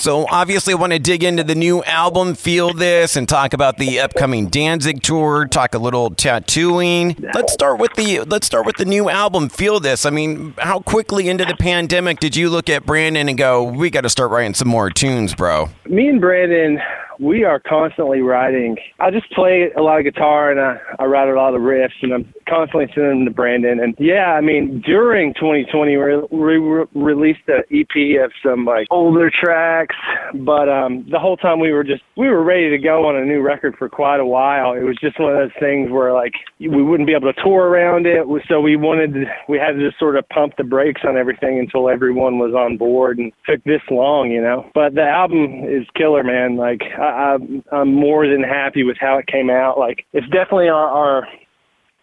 So obviously, I want to dig into the new album, Feel This, and talk about the upcoming Danzig tour. Talk a little tattooing. Let's start with the let's start with the new album, Feel This. I mean, how quickly into the pandemic did you look at Brandon and go, "We got to start writing some more tunes, bro"? Me and Brandon we are constantly writing. I just play a lot of guitar and I, I write a lot of riffs and I'm constantly sending them to Brandon. And yeah, I mean, during 2020, we, we re- released an EP of some like older tracks, but um, the whole time we were just, we were ready to go on a new record for quite a while. It was just one of those things where like we wouldn't be able to tour around it. So we wanted to, we had to just sort of pump the brakes on everything until everyone was on board and took this long, you know. But the album is killer, man. Like, I, I, I'm more than happy with how it came out. Like it's definitely our, our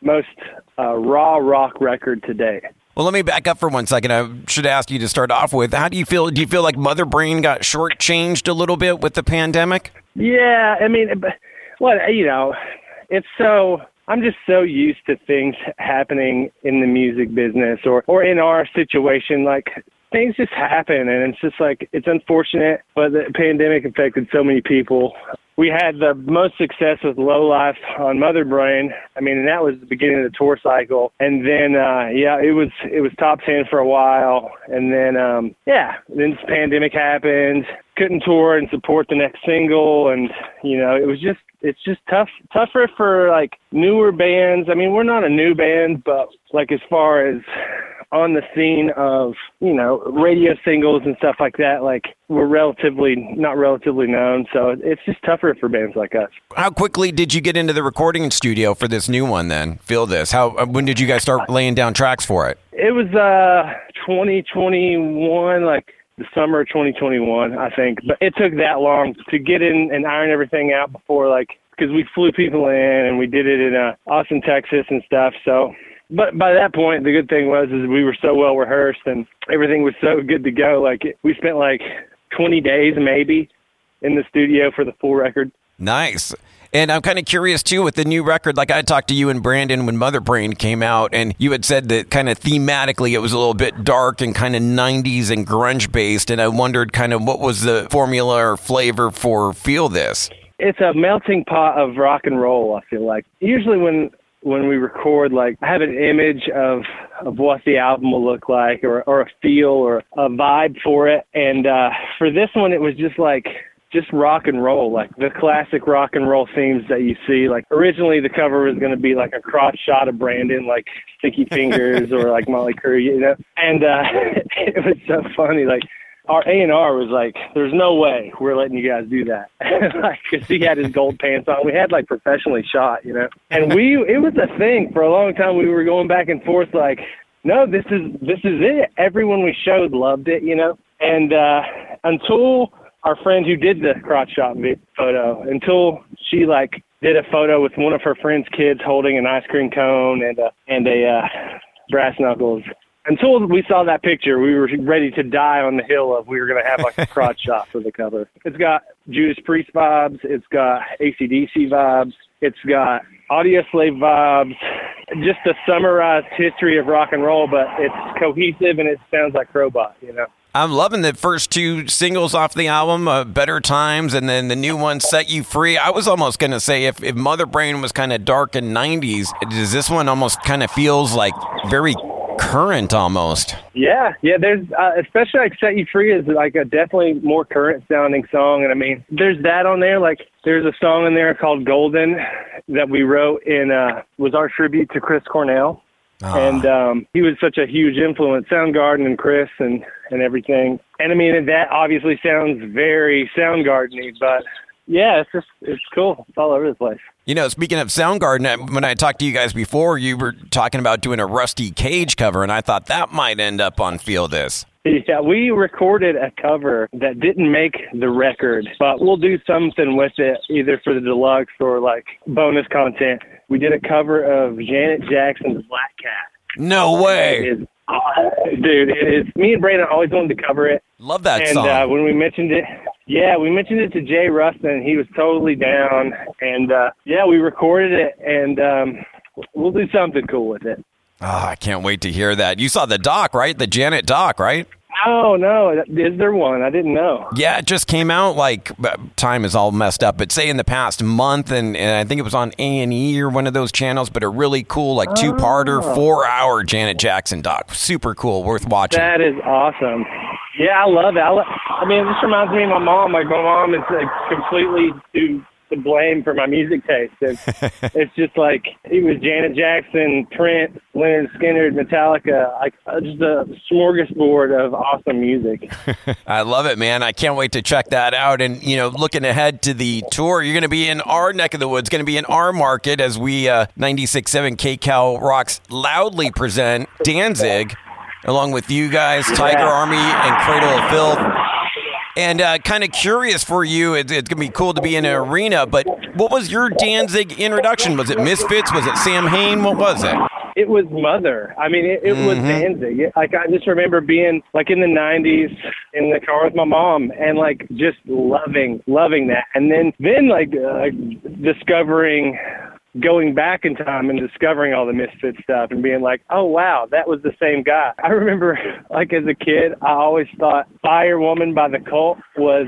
most uh, raw rock record today. Well, let me back up for one second. I should ask you to start off with how do you feel? Do you feel like Mother Brain got shortchanged a little bit with the pandemic? Yeah, I mean, what you know, it's so. I'm just so used to things happening in the music business or or in our situation. Like things just happen and it's just like it's unfortunate but the pandemic affected so many people we had the most success with low life on mother brain. I mean and that was the beginning of the tour cycle. And then uh yeah it was it was top ten for a while. And then um yeah then this pandemic happened. Couldn't tour and support the next single. And you know it was just it's just tough tougher for like newer bands. I mean we're not a new band but like as far as on the scene of you know radio singles and stuff like that like we're relatively not relatively known so it's just tougher for bands like us. How quickly did you get into the recording studio for this new one then? Feel this. How uh, when did you guys start laying down tracks for it? It was uh 2021 like the summer of 2021 i think. But it took that long to get in and iron everything out before like because we flew people in and we did it in uh, Austin, Texas and stuff. So but by that point, the good thing was is we were so well rehearsed and everything was so good to go. Like we spent like 20 days maybe in the studio for the full record. Nice. And I'm kind of curious too with the new record. Like I talked to you and Brandon when Mother Brain came out, and you had said that kind of thematically it was a little bit dark and kind of 90s and grunge based. And I wondered kind of what was the formula or flavor for Feel This? It's a melting pot of rock and roll, I feel like. Usually when when we record, like I have an image of of what the album will look like, or or a feel, or a vibe for it. And uh, for this one, it was just like just rock and roll, like the classic rock and roll themes that you see. Like originally, the cover was going to be like a cross shot of Brandon, like Sticky Fingers or like Mötley Crüe, you know. And uh, it was so funny, like our A and R was like, "There's no way we're letting you guys do that," like because he had his gold pants on. We had like professionally shot, you know, and we it was a thing for a long time. We were going back and forth like, "No, this is this is it." Everyone we showed loved it, you know, and uh until our friend who did the crotch shot photo, until she like did a photo with one of her friend's kids holding an ice cream cone and a and a uh, brass knuckles until we saw that picture, we were ready to die on the hill of we were going to have like a crotch shot for the cover. It's got Judas Priest vibes. It's got ACDC vibes. It's got Audioslave vibes. Just a summarized history of rock and roll, but it's cohesive and it sounds like Crobot, you know. I'm loving the first two singles off the album, uh, Better Times, and then the new one, Set You Free. I was almost going to say if, if Mother Brain was kind of dark in 90s, does this one almost kind of feels like very current almost. Yeah, yeah. There's uh, especially like "Set You Free" is like a definitely more current sounding song, and I mean, there's that on there. Like, there's a song in there called "Golden" that we wrote in uh, was our tribute to Chris Cornell, ah. and um, he was such a huge influence. Soundgarden and Chris and and everything, and I mean, that obviously sounds very Soundgardeny, but yeah, it's just it's cool. It's all over the place. You know, speaking of Soundgarden, when I talked to you guys before, you were talking about doing a Rusty Cage cover, and I thought that might end up on Feel This. Yeah, we recorded a cover that didn't make the record, but we'll do something with it either for the deluxe or like bonus content. We did a cover of Janet Jackson's Black Cat. No way. dude, it is. Me and Brandon always wanted to cover it. Love that and, song. And uh, when we mentioned it, yeah, we mentioned it to Jay Ruston. He was totally down, and uh, yeah, we recorded it, and um, we'll do something cool with it. Oh, I can't wait to hear that. You saw the doc, right? The Janet doc, right? Oh no, is there one? I didn't know. Yeah, it just came out. Like time is all messed up, but say in the past month, and, and I think it was on A and E or one of those channels. But a really cool, like two parter, Oh. Ah. four hour Janet Jackson doc. Super cool, worth watching. That is awesome. Yeah, I love it. I, I mean, this reminds me of my mom. Like my mom is like completely to blame for my music taste. It's, it's just like it was Janet Jackson, Prince, Lynyrd Skynyrd, Metallica. Like uh, just a smorgasbord of awesome music. I love it, man. I can't wait to check that out. And, you know, looking ahead to the tour, you're going to be in our neck of the woods, going to be in our market as we, uh, 96.7 KCal Rocks, loudly present Danzig, along with you guys, Tiger Yeah. Army, and Cradle of Filth. And uh, kind of curious for you, it's, it's going to be cool to be in an arena, but what was your Danzig introduction? Was it Misfits? Was it Samhain? What was it? It was Mother. I mean, it, it was Danzig. Like I just remember being like in the '90s in the car with my mom and like just loving, loving that. And then, then like uh, discovering, going back in time and discovering all the Misfit stuff and being like, oh wow, that was the same guy. I remember like as a kid, I always thought Fire Woman by the Cult was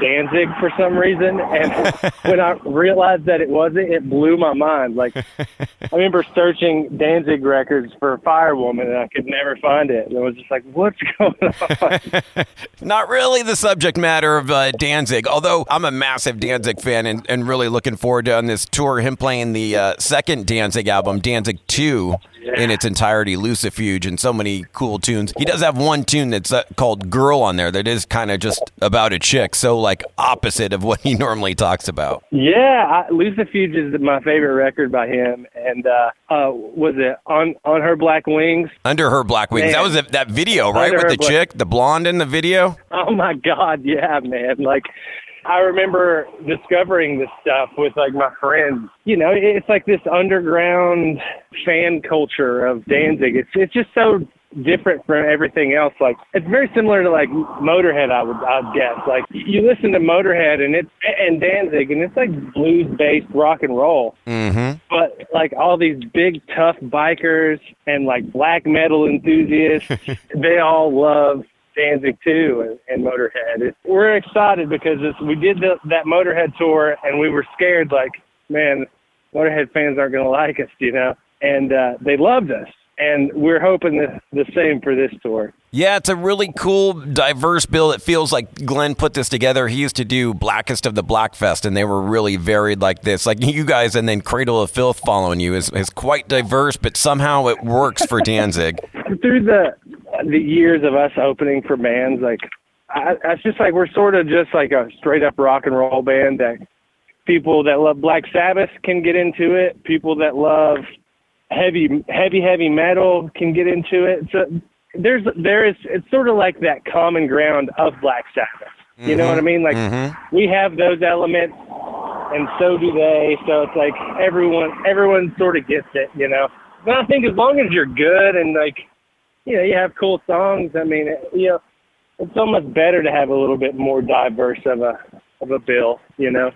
Danzig for some reason, and when I realized that it wasn't, it blew my mind. Like I remember searching Danzig records for Firewoman, and I could never find it. And I was just like, "What's going on?" Not really the subject matter of uh, Danzig, although I'm a massive Danzig fan and, and really looking forward to on this tour him playing the uh, second Danzig album, Danzig 2, in its entirety, Lucifuge, and so many cool tunes. He does have one tune that's uh, called Girl on there that is kind of just about a chick, so like opposite of what he normally talks about. yeah, I, Lucifuge is my favorite record by him, and uh, uh, was it on on her black wings? Under Her Black Wings. That was a, that video, right? Under With the Black- chick, the blonde in the video? Oh my God, yeah, man. Like I remember discovering this stuff with like my friends. You know, it's like this underground fan culture of Danzig. It's it's just so different from everything else. Like it's very similar to like Motorhead. I would I'd guess. Like you listen to Motorhead and it's and Danzig and it's like blues based rock and roll Mm-hmm. but like all these big tough bikers and like black metal enthusiasts, they all love Danzig too and, and Motorhead. It, we're excited because it's, we did the, that Motorhead tour and we were scared like, man, Motorhead fans aren't going to like us, you know, and uh, they loved us. And we're hoping the, the same for this tour. Yeah, it's a really cool, diverse bill. It feels like Glenn put this together. He used to do Blackest of the Blackfest, and they were really varied like this. Like you guys, and then Cradle of Filth following you is, is quite diverse, but somehow it works for Danzig. through the the years of us opening for bands, like I, it's just like we're sort of just like a straight up rock and roll band that people that love Black Sabbath can get into it. People that love heavy heavy heavy metal can get into it. So there's there is it's sort of like that common ground of Black Sabbath. You know what I mean? Like mhm we have those elements and so do they. So it's like everyone everyone sort of gets it, you know. But I think as long as you're good and like you know you have cool songs, I mean, it, you know, it's almost better to have a little bit more diverse of a of a bill, you know.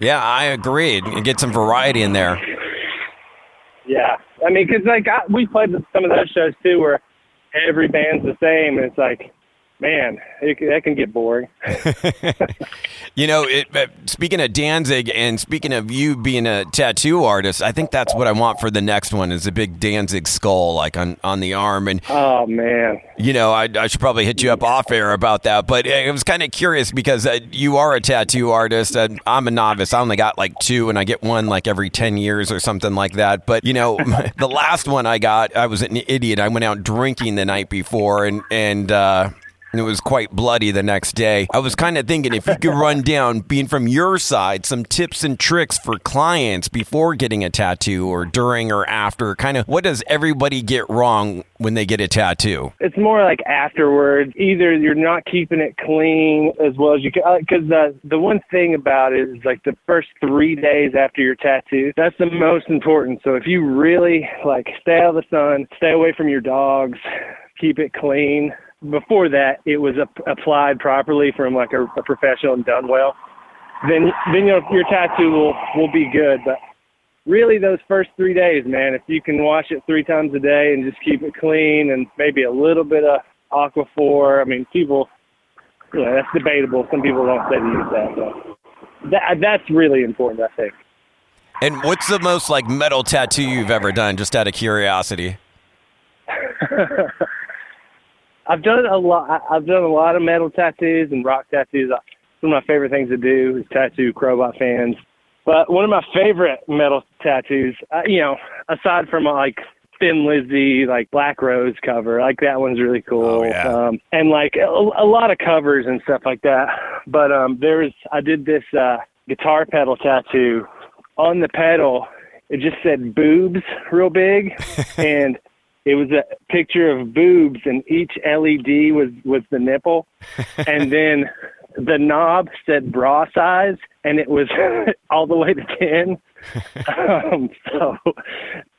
Yeah, I agree. And get some variety in there. Yeah, I mean, because like I, we played some of those shows too, where every band's the same, and it's like, man, it, that can get boring. You know, it, speaking of Danzig and speaking of you being a tattoo artist, I think that's what I want for the next one is a big Danzig skull like on, on the arm. And Oh man, You know, I, I should probably hit you up off air about that, but I was kind of curious because uh, you are a tattoo artist. And I'm a novice. I only got like two, and I get one like every 10 years or something like that. But, you know, the last one I got, I was an idiot. I went out drinking the night before, and, and, uh, and it was quite bloody the next day. I was kind of thinking if you could run down, being from your side, some tips and tricks for clients before getting a tattoo or during or after. Kind of what does everybody get wrong when they get a tattoo? it's more like afterwards. Either you're not keeping it clean as well as you can, uh, because the the one thing about it is like the first three days after your tattoo, that's the most important. So if you really like stay out of the sun, stay away from your dogs, keep it clean. Before that, it was ap- applied properly from like a, a professional and done well. Then then your your tattoo will will be good, but really those first three days, man, if you can wash it three times a day and just keep it clean and maybe a little bit of Aquaphor. I mean, people, you know, that's debatable. Some people don't say to use that. So that, that's really important, I think. And what's the most like metal tattoo you've ever done, just out of curiosity? I've done a lot. I've done a lot of metal tattoos and rock tattoos. One of my favorite things to do is tattoo Crobot fans. But one of my favorite metal tattoos, uh, you know, aside from like Thin Lizzy, like Black Rose cover, like that one's really cool. Oh, yeah. um, and like a, a lot of covers and stuff like that. But um, there's, I did this uh, guitar pedal tattoo on the pedal. It just said boobs real big, and it was a picture of boobs, and each LED was was the nipple, and then the knob said bra size, and it was all the way to ten. um, so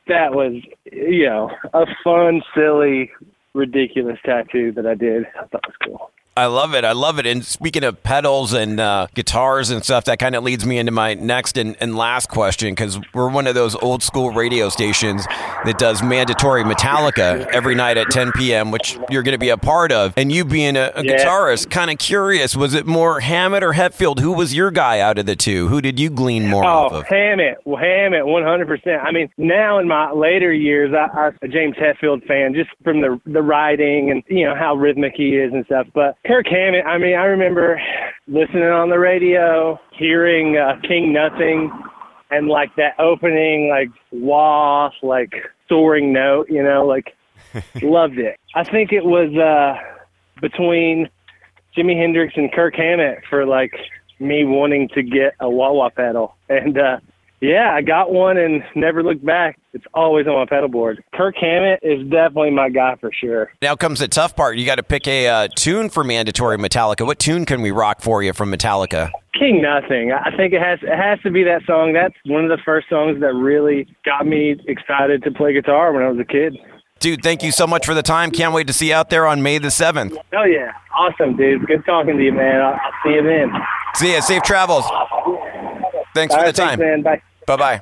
that was, you know, a fun, silly, ridiculous tattoo that I did. I thought was cool. I love it. I love it. And speaking of pedals and uh, guitars and stuff, that kind of leads me into my next and, and last question because we're one of those old school radio stations that does mandatory Metallica every night at 10 p.m., which you're going to be a part of. And you being a, a Yeah. guitarist, kind of curious, was it more Hammett or Hetfield? Who was your guy out of the two? Who did you glean more off Oh, of? Hammett, well, Hammett, one hundred percent. I mean, now in my later years, I, I'm a James Hetfield fan just from the the writing and you know how rhythmic he is and stuff. But Kirk Hammett, I mean, I remember listening on the radio, hearing uh, King Nothing, and like that opening, like wah, like soaring note, you know, like loved it. I think it was uh between Jimi Hendrix and Kirk Hammett for like me wanting to get a wah wah pedal. And uh yeah, I got one and never looked back. It's always on my pedal board. Kirk Hammett is definitely my guy for sure. Now comes the tough part. You got to pick a uh, tune for mandatory Metallica. What tune can we rock for you from Metallica? King Nothing. I think it has it has to be that song. That's one of the first songs that really got me excited to play guitar when I was a kid. Dude, thank you so much for the time. Can't wait to see you out there on May the 7th. Oh yeah, awesome, dude. Good talking to you, man. I'll, I'll see you then. See ya. Safe travels. Thanks All for right, the thanks, time. man. Bye. Bye bye.